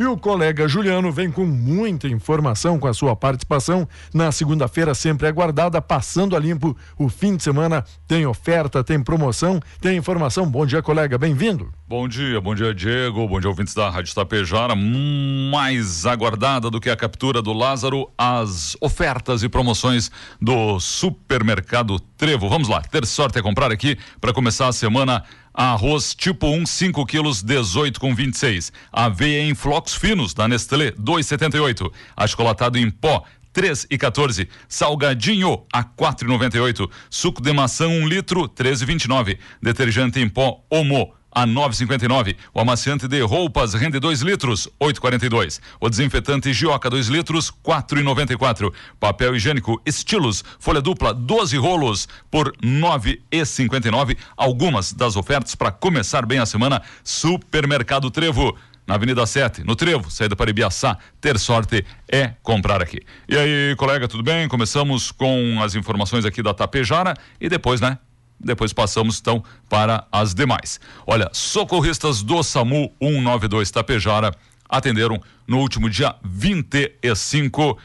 E o colega Juliano vem com muita informação com a sua participação na segunda-feira sempre aguardada, passando a limpo o fim de semana. Tem oferta, tem promoção, tem informação. Bom dia, colega, bem-vindo. Bom dia, bom dia, Diego. Bom dia, ouvintes da Rádio Tapejara. Mais aguardada do que a captura do Lázaro, as ofertas e promoções do supermercado Trevo. Vamos lá, ter sorte é comprar aqui para começar a semana Arroz tipo 1, 5 quilos, 18 com 26. Aveia em flocos finos da Nestlé, 2,78. Achocolatado em pó, 3 e 14. Salgadinho a 4,98. Suco de maçã 1 um litro, 13,29. Detergente em pó Omo a 9,59. O amaciante de roupas rende 2 litros, 8,42. O desinfetante Gioca 2 litros, 4,94. Papel higiênico Estilos, folha dupla 12 rolos por 9,59. Algumas das ofertas para começar bem a semana. Supermercado Trevo na Avenida 7, no Trevo, saída para Ibiaçá. Ter sorte é comprar aqui. E aí, colega, tudo bem? Começamos com as informações aqui da Tapejara e depois, né? Depois passamos então para as demais. Olha, socorristas do SAMU 192 Tapejara atenderam no último dia 25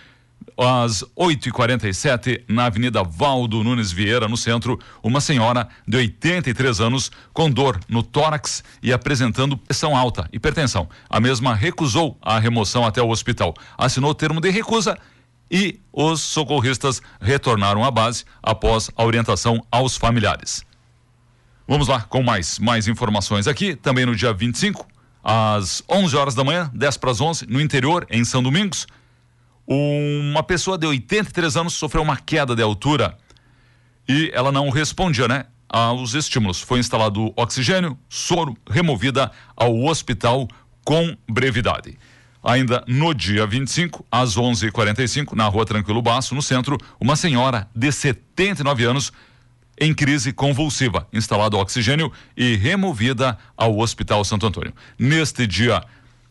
às 8h47, na Avenida Valdo Nunes Vieira, no centro, uma senhora de 83 anos com dor no tórax e apresentando pressão alta, hipertensão. A mesma recusou a remoção até o hospital. Assinou o termo de recusa e os socorristas retornaram à base após a orientação aos familiares. Vamos lá com mais mais informações aqui, também no dia 25, às 11 horas da manhã, 10 para as 11, no interior, em São Domingos, uma pessoa de 83 anos sofreu uma queda de altura e ela não respondia, né, aos estímulos. Foi instalado oxigênio, soro, removida ao hospital com brevidade. Ainda no dia 25, às 11h45, na rua Tranquilo Baço, no centro, uma senhora de 79 anos em crise convulsiva, instalado oxigênio e removida ao Hospital Santo Antônio. Neste dia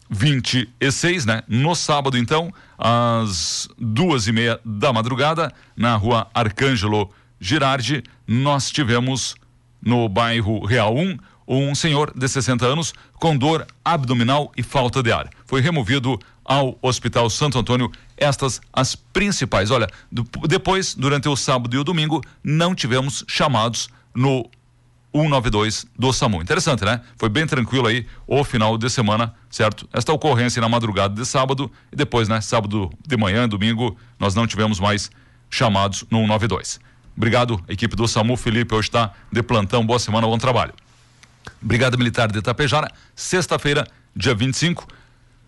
26, né? No sábado, então, às duas e meia da madrugada, na rua Arcângelo Girardi, nós tivemos no bairro Real 1 um senhor de 60 anos com dor abdominal e falta de ar. Foi removido ao Hospital Santo Antônio. Estas as principais. Olha, do, depois, durante o sábado e o domingo, não tivemos chamados no 192 do SAMU. Interessante, né? Foi bem tranquilo aí o final de semana, certo? Esta ocorrência na madrugada de sábado e depois, né? Sábado de manhã, domingo, nós não tivemos mais chamados no 192. Obrigado, equipe do SAMU. Felipe hoje está de plantão. Boa semana, bom trabalho. Brigada Militar de Itapejara, sexta-feira, dia 25,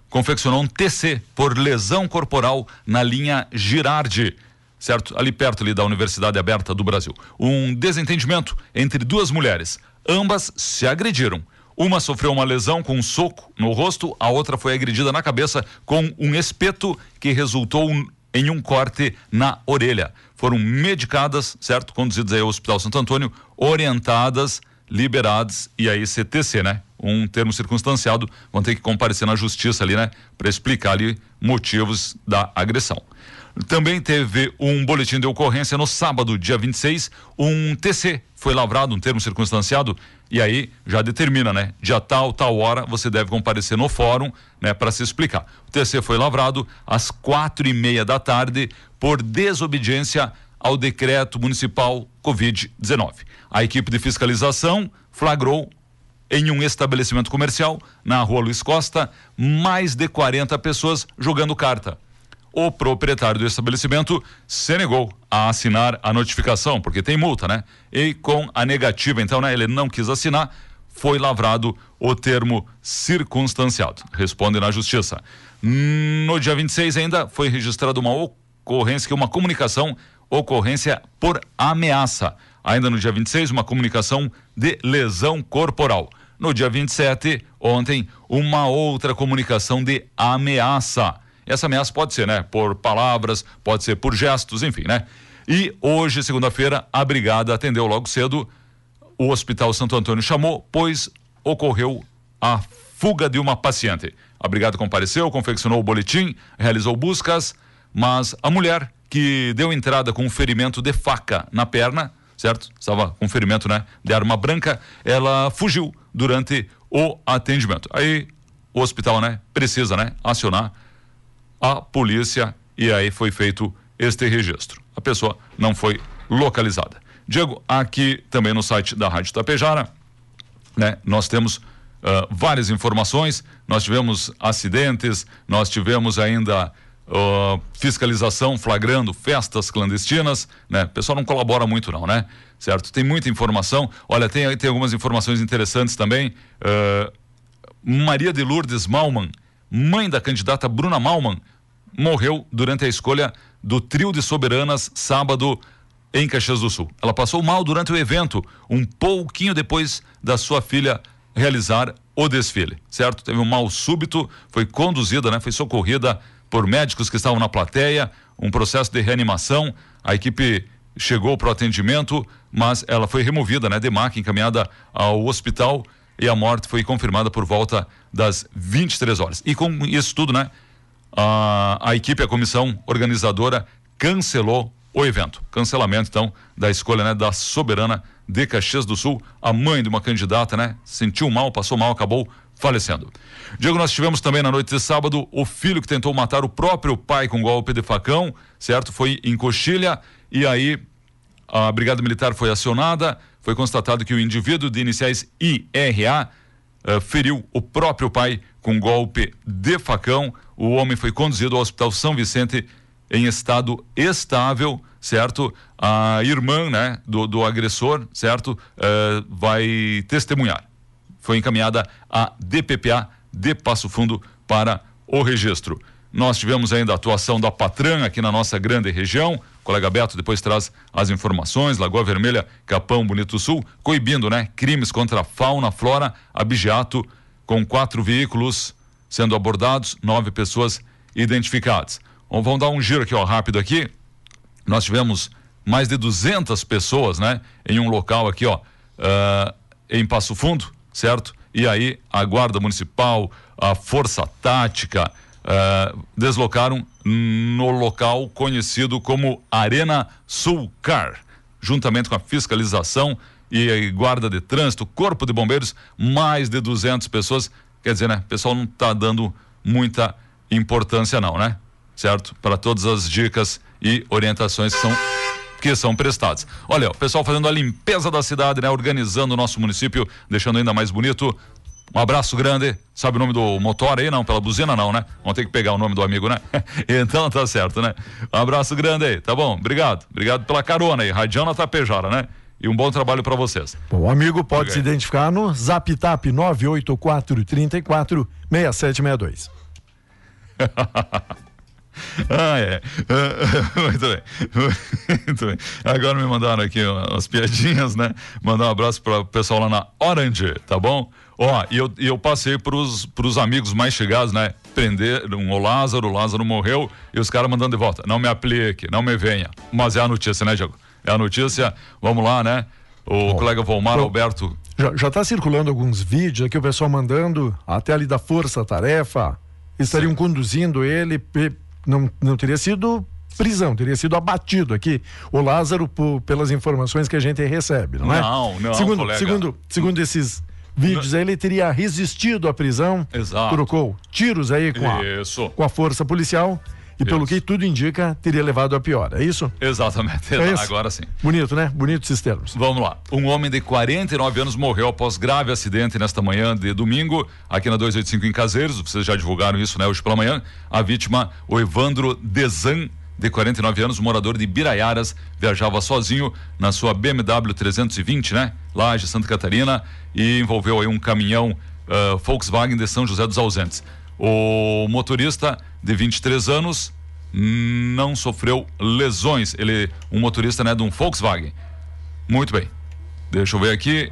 confeccionou um TC por lesão corporal na linha Girardi, certo? Ali perto ali da Universidade Aberta do Brasil. Um desentendimento entre duas mulheres. Ambas se agrediram. Uma sofreu uma lesão com um soco no rosto, a outra foi agredida na cabeça com um espeto que resultou em um corte na orelha. Foram medicadas, certo? Conduzidas aí ao Hospital Santo Antônio, orientadas liberados e aí CTC, né? Um termo circunstanciado, vão ter que comparecer na justiça ali, né? Para explicar ali motivos da agressão. Também teve um boletim de ocorrência no sábado, dia 26, um TC foi lavrado, um termo circunstanciado, e aí já determina, né? Dia tal, tal hora, você deve comparecer no fórum, né? Para se explicar. O TC foi lavrado às quatro e meia da tarde por desobediência ao decreto municipal Covid-19. A equipe de fiscalização flagrou em um estabelecimento comercial na rua Luiz Costa mais de 40 pessoas jogando carta. O proprietário do estabelecimento se negou a assinar a notificação, porque tem multa, né? E com a negativa, então, né? Ele não quis assinar, foi lavrado o termo circunstanciado. Responde na justiça. No dia 26 ainda foi registrada uma ocorrência, uma comunicação ocorrência por ameaça. Ainda no dia 26, uma comunicação de lesão corporal. No dia 27, ontem, uma outra comunicação de ameaça. Essa ameaça pode ser, né, por palavras, pode ser por gestos, enfim, né? E hoje, segunda-feira, a brigada atendeu logo cedo. O Hospital Santo Antônio chamou, pois ocorreu a fuga de uma paciente. A brigada compareceu, confeccionou o boletim, realizou buscas, mas a mulher que deu entrada com um ferimento de faca na perna, certo? Estava com ferimento, né, de arma branca, ela fugiu durante o atendimento. Aí o hospital, né, precisa, né, acionar a polícia e aí foi feito este registro. A pessoa não foi localizada. Diego, aqui também no site da Rádio Tapejara, né, nós temos uh, várias informações. Nós tivemos acidentes, nós tivemos ainda uh, fiscalização flagrando festas clandestinas, né? O pessoal não colabora muito não, né? Certo? Tem muita informação. Olha, tem, tem algumas informações interessantes também. Uh, Maria de Lourdes Malman, mãe da candidata Bruna Malman, morreu durante a escolha do trio de soberanas sábado em Caxias do Sul. Ela passou mal durante o evento, um pouquinho depois da sua filha realizar o desfile, certo? Teve um mal súbito, foi conduzida, né? Foi socorrida por médicos que estavam na plateia, um processo de reanimação. A equipe chegou para o atendimento, mas ela foi removida, né, de maca, encaminhada ao hospital e a morte foi confirmada por volta das 23 horas. E com isso tudo, né, a, a equipe, a comissão organizadora cancelou o evento. Cancelamento, então, da escolha né, da soberana de Caxias do Sul, a mãe de uma candidata, né? Sentiu mal, passou mal, acabou falecendo. Diego, nós tivemos também na noite de sábado o filho que tentou matar o próprio pai com golpe de facão, certo? Foi em Coxilha e aí a Brigada Militar foi acionada, foi constatado que o indivíduo de iniciais IRA uh, feriu o próprio pai com golpe de facão. O homem foi conduzido ao Hospital São Vicente em estado estável, certo? A irmã, né, do, do agressor, certo? Uh, vai testemunhar. Foi encaminhada a DPPA de Passo Fundo para o registro. Nós tivemos ainda a atuação da Patran aqui na nossa grande região. O colega Beto depois traz as informações. Lagoa Vermelha, Capão Bonito Sul, coibindo, né? Crimes contra a fauna, flora, abigeato, com quatro veículos sendo abordados, nove pessoas identificadas. Bom, vamos dar um giro aqui, ó, rápido aqui. Nós tivemos mais de 200 pessoas, né? Em um local aqui, ó, uh, em Passo Fundo, certo? E aí a Guarda Municipal, a Força Tática, uh, deslocaram no local conhecido como Arena Sulcar, juntamente com a fiscalização e Guarda de Trânsito, Corpo de Bombeiros, mais de 200 pessoas. Quer dizer, né? O pessoal não está dando muita importância, não, né? certo? Para todas as dicas e orientações que são que são prestadas. Olha, o pessoal fazendo a limpeza da cidade, né? Organizando o nosso município, deixando ainda mais bonito. Um abraço grande. Sabe o nome do motor aí? Não, pela buzina não, né? Vamos ter que pegar o nome do amigo, né? então tá certo, né? Um abraço grande aí, tá bom? Obrigado. Obrigado pela carona aí. Radiana Tapejara, né? E um bom trabalho para vocês. Bom, amigo pode se identificar no Zap Tap 984 34 6762. Ah, é. Muito bem. Muito bem. Agora me mandaram aqui umas piadinhas, né? Mandar um abraço para o pessoal lá na Orange, tá bom? Ó, e eu, eu passei pros, pros amigos mais chegados, né? Prenderam o Lázaro, o Lázaro morreu e os caras mandando de volta. Não me aplique, não me venha. Mas é a notícia, né, Diego? É a notícia. Vamos lá, né? O bom, colega Volmar Alberto. Já está circulando alguns vídeos aqui, o pessoal mandando até ali da Força Tarefa. Estariam Sim. conduzindo ele não, não teria sido prisão, teria sido abatido aqui o Lázaro por, pelas informações que a gente recebe, não é? Não, não, segundo, colega. Segundo, segundo esses vídeos aí, ele teria resistido à prisão, Exato. trocou tiros aí com a, com a força policial e isso. pelo que tudo indica, teria levado a pior, é isso? Exatamente, é isso? agora sim. Bonito, né? Bonitos esses termos. Vamos lá. Um homem de 49 anos morreu após grave acidente nesta manhã de domingo, aqui na 285 em Caseiros, vocês já divulgaram isso, né? Hoje pela manhã. A vítima, o Evandro Dezan, de 49 anos, morador de Biraiaras, viajava sozinho na sua BMW 320, né? Lá de Santa Catarina, e envolveu aí um caminhão uh, Volkswagen de São José dos Ausentes. O motorista de 23 anos não sofreu lesões. Ele, um motorista, né, de um Volkswagen. Muito bem. Deixa eu ver aqui.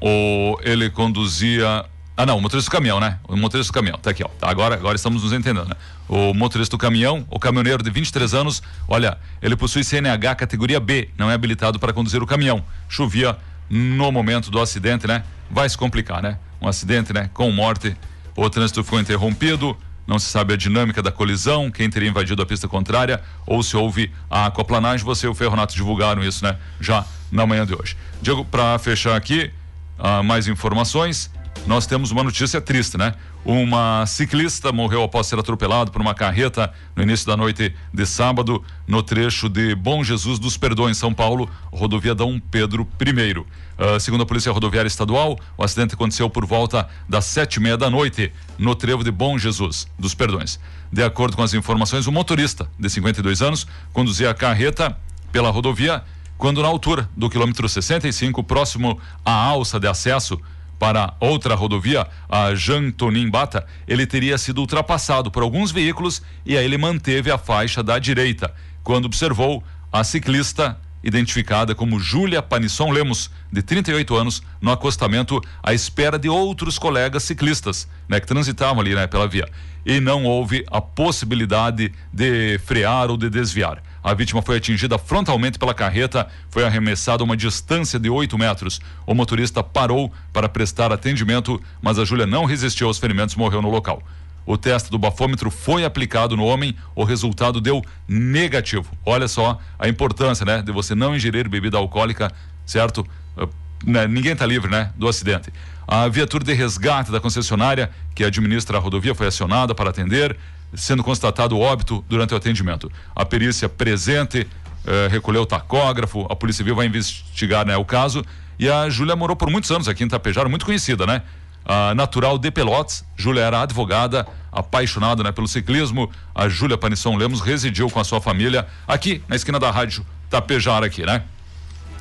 O, ele conduzia. Ah, não, o motorista do caminhão, né? O motorista do caminhão. Tá aqui, ó. Tá, agora, agora estamos nos entendendo, né? O motorista do caminhão, o caminhoneiro de 23 anos, olha, ele possui CNH categoria B, não é habilitado para conduzir o caminhão. Chovia no momento do acidente, né? Vai se complicar, né? Um acidente, né? Com morte o trânsito ficou interrompido, não se sabe a dinâmica da colisão, quem teria invadido a pista contrária ou se houve a aquaplanagem. Você e o Ferronato divulgaram isso, né? Já na manhã de hoje. Diego, para fechar aqui, uh, mais informações. Nós temos uma notícia triste, né? Uma ciclista morreu após ser atropelado por uma carreta no início da noite de sábado, no trecho de Bom Jesus dos Perdões, São Paulo, rodovia Dom Pedro I. Uh, segundo a Polícia Rodoviária Estadual, o acidente aconteceu por volta das sete e meia da noite, no trevo de Bom Jesus dos Perdões. De acordo com as informações, o motorista, de 52 anos, conduzia a carreta pela rodovia quando, na altura do quilômetro 65, próximo à alça de acesso para outra rodovia, a Jantonim Bata, ele teria sido ultrapassado por alguns veículos e aí ele manteve a faixa da direita, quando observou a ciclista identificada como Júlia Panisson Lemos, de 38 anos, no acostamento à espera de outros colegas ciclistas, né, que transitavam ali, né, pela via. E não houve a possibilidade de frear ou de desviar. A vítima foi atingida frontalmente pela carreta, foi arremessada a uma distância de 8 metros. O motorista parou para prestar atendimento, mas a Júlia não resistiu aos ferimentos e morreu no local. O teste do bafômetro foi aplicado no homem, o resultado deu negativo. Olha só a importância, né, de você não ingerir bebida alcoólica, certo? Uh, né, ninguém está livre, né, do acidente. A viatura de resgate da concessionária que administra a rodovia foi acionada para atender sendo constatado óbito durante o atendimento. A perícia presente eh, recolheu o tacógrafo, a Polícia Civil vai investigar né, o caso. E a Júlia morou por muitos anos aqui em Tapejara, muito conhecida, né? A natural de Pelotas, Júlia era advogada, apaixonada né, pelo ciclismo. A Júlia Panisson Lemos residiu com a sua família aqui na esquina da rádio Tapejara aqui, né?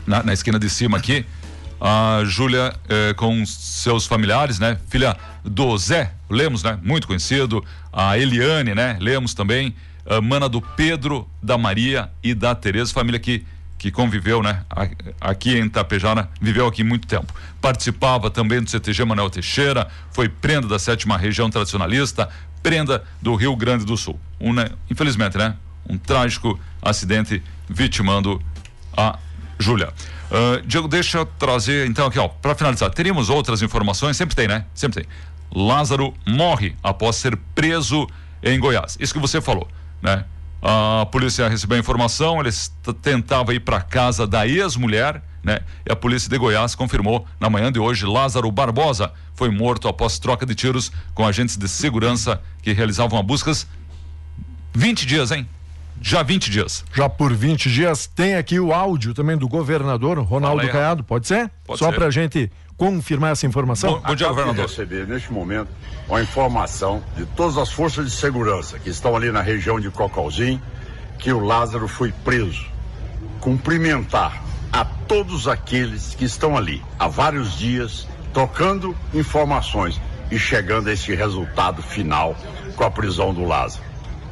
Na, na esquina de cima aqui a Júlia eh, com seus familiares, né? Filha do Zé Lemos, né? Muito conhecido, a Eliane, né? Lemos também, a mana do Pedro, da Maria e da Tereza, família que que conviveu, né, aqui em Itapejara, viveu aqui muito tempo. Participava também do CTG Manuel Teixeira, foi prenda da sétima região tradicionalista, prenda do Rio Grande do Sul. Um, né, infelizmente, né, um trágico acidente vitimando a Júlia. Uh, Diego, deixa eu trazer então aqui, ó, para finalizar. Teríamos outras informações? Sempre tem, né? Sempre tem. Lázaro morre após ser preso em Goiás. Isso que você falou, né? A polícia recebeu a informação, ele tentava ir para casa da ex-mulher, né? E a polícia de Goiás confirmou na manhã de hoje Lázaro Barbosa foi morto após troca de tiros com agentes de segurança que realizavam buscas 20 dias, hein? Já 20 dias. Já por 20 dias. Tem aqui o áudio também do governador Ronaldo Caiado, pode ser? Pode Só para a gente confirmar essa informação? Bom, bom dia, governador. receber neste momento uma informação de todas as forças de segurança que estão ali na região de Cocalzinho que o Lázaro foi preso. Cumprimentar a todos aqueles que estão ali há vários dias trocando informações e chegando a esse resultado final com a prisão do Lázaro.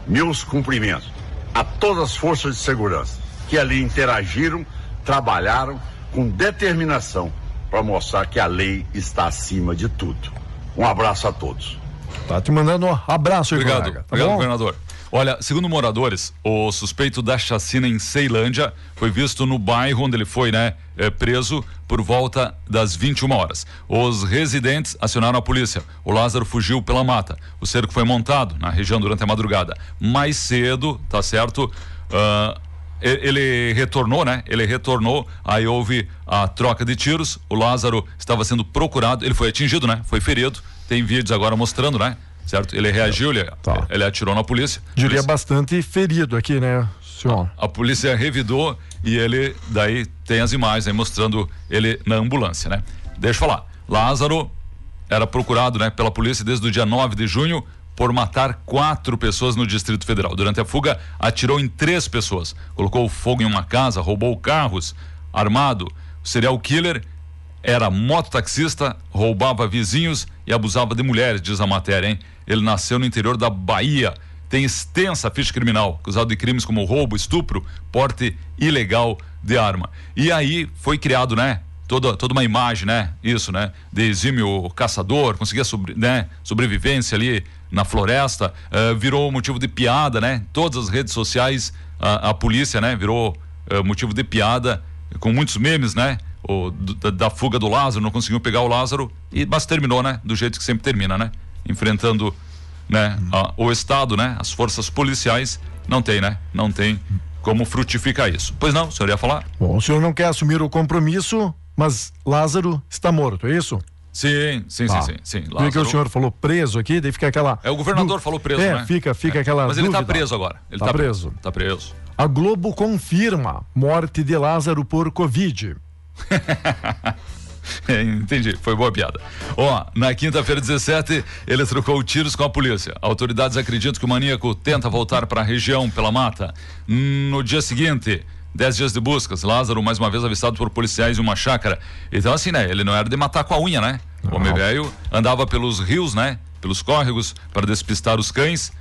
Meus cumprimentos a todas as forças de segurança que ali interagiram, trabalharam com determinação para mostrar que a lei está acima de tudo. Um abraço a todos. Tá te mandando um abraço, Obrigado, tá obrigado, bom? governador. Olha, segundo moradores, o suspeito da chacina em Ceilândia foi visto no bairro onde ele foi, né, é, preso por volta das 21 horas. Os residentes acionaram a polícia. O Lázaro fugiu pela mata. O cerco foi montado na região durante a madrugada. Mais cedo, tá certo? Uh, ele retornou, né? Ele retornou, aí houve a troca de tiros. O Lázaro estava sendo procurado, ele foi atingido, né? Foi ferido. Tem vídeos agora mostrando, né? Certo? Ele reagiu, ele, tá. ele atirou na polícia. Diria polícia. bastante ferido aqui, né, senhor? A, a, polícia revidou e ele, daí tem as imagens aí mostrando ele na ambulância, né? Deixa eu falar. Lázaro era procurado, né, pela polícia desde o dia 9 de junho por matar quatro pessoas no Distrito Federal. Durante a fuga, atirou em três pessoas. Colocou fogo em uma casa, roubou carros, armado. O serial killer era mototaxista, roubava vizinhos e abusava de mulheres, diz a matéria, hein? Ele nasceu no interior da Bahia. Tem extensa ficha criminal, acusado de crimes como roubo, estupro, porte ilegal de arma. E aí foi criado, né? Toda, toda uma imagem, né? Isso, né? De exímio caçador, conseguia sobre, né? sobrevivência ali na floresta, uh, virou motivo de piada, né? Todas as redes sociais, a, a polícia, né? Virou uh, motivo de piada, com muitos memes, né? O, da, da, fuga do Lázaro, não conseguiu pegar o Lázaro, e, mas terminou, né? Do jeito que sempre termina, né? enfrentando né, a, o Estado, né, as forças policiais, não tem, né? Não tem como frutificar isso. Pois não, o senhor ia falar? Bom, o senhor não quer assumir o compromisso, mas Lázaro está morto, é isso? Sim, sim, Tá. sim, sim, sim. Lázaro- o senhor falou preso aqui, daí fica aquela. É, o governador du- falou preso, é, né? fica, fica É. aquela. Mas ele tá dúvida. preso agora. Ele Tá tá, preso. Tá preso. A Globo confirma morte de Lázaro por Covid. É, entendi, foi boa piada. Ó, na quinta-feira 17, ele trocou tiros com a polícia. Autoridades acreditam que o maníaco tenta voltar para a região pela mata. No dia seguinte, dez dias de buscas, Lázaro mais uma vez avistado por policiais em uma chácara. Então assim, né, ele não era de matar com a unha, né? O homem velho andava pelos rios, né? Pelos córregos para despistar os cães.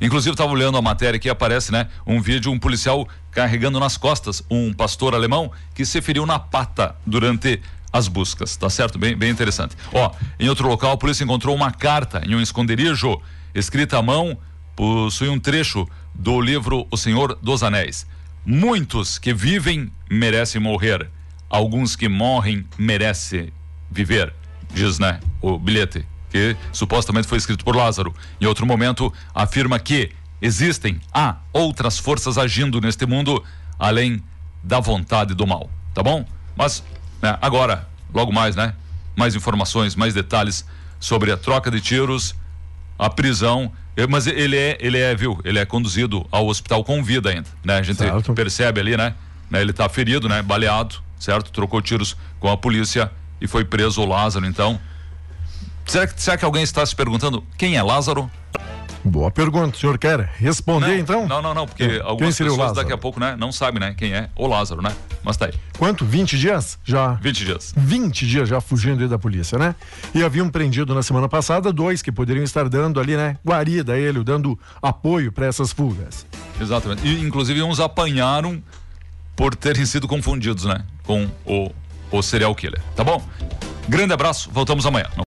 Inclusive, estava olhando a matéria que aparece, né? Um vídeo, um policial carregando nas costas um pastor alemão que se feriu na pata durante as buscas, tá certo? Bem, bem interessante. Ó, em outro local, a polícia encontrou uma carta em um esconderijo, escrita à mão, possui um trecho do livro O Senhor dos Anéis. Muitos que vivem merecem morrer, alguns que morrem merecem viver, diz, né, o bilhete que supostamente foi escrito por Lázaro. Em outro momento, afirma que existem, há outras forças agindo neste mundo além da vontade do mal, tá bom? Mas né, agora, logo mais, né? Mais informações, mais detalhes sobre a troca de tiros, a prisão. Mas ele é, ele é, viu? Ele é conduzido ao hospital com vida ainda, né? A gente Certo. percebe ali, né? né, Ele tá ferido, né? Baleado, certo? Trocou tiros com a polícia e foi preso o Lázaro, então. Será que, será que alguém está se perguntando quem é Lázaro? Boa pergunta. O senhor quer responder não, então? Não, não, não, porque Quem algumas pessoas daqui a pouco, né, não sabem, né, quem é o Lázaro, né? Mas tá aí. Quanto? 20 dias? Já. 20 dias. 20 dias já fugindo da polícia, né? E haviam prendido na semana passada dois que poderiam estar dando ali, né? Guarida a ele, dando apoio para essas fugas. Exatamente. E, inclusive, uns apanharam por terem sido confundidos, né? Com o, o serial killer. Tá bom? Grande abraço, voltamos amanhã.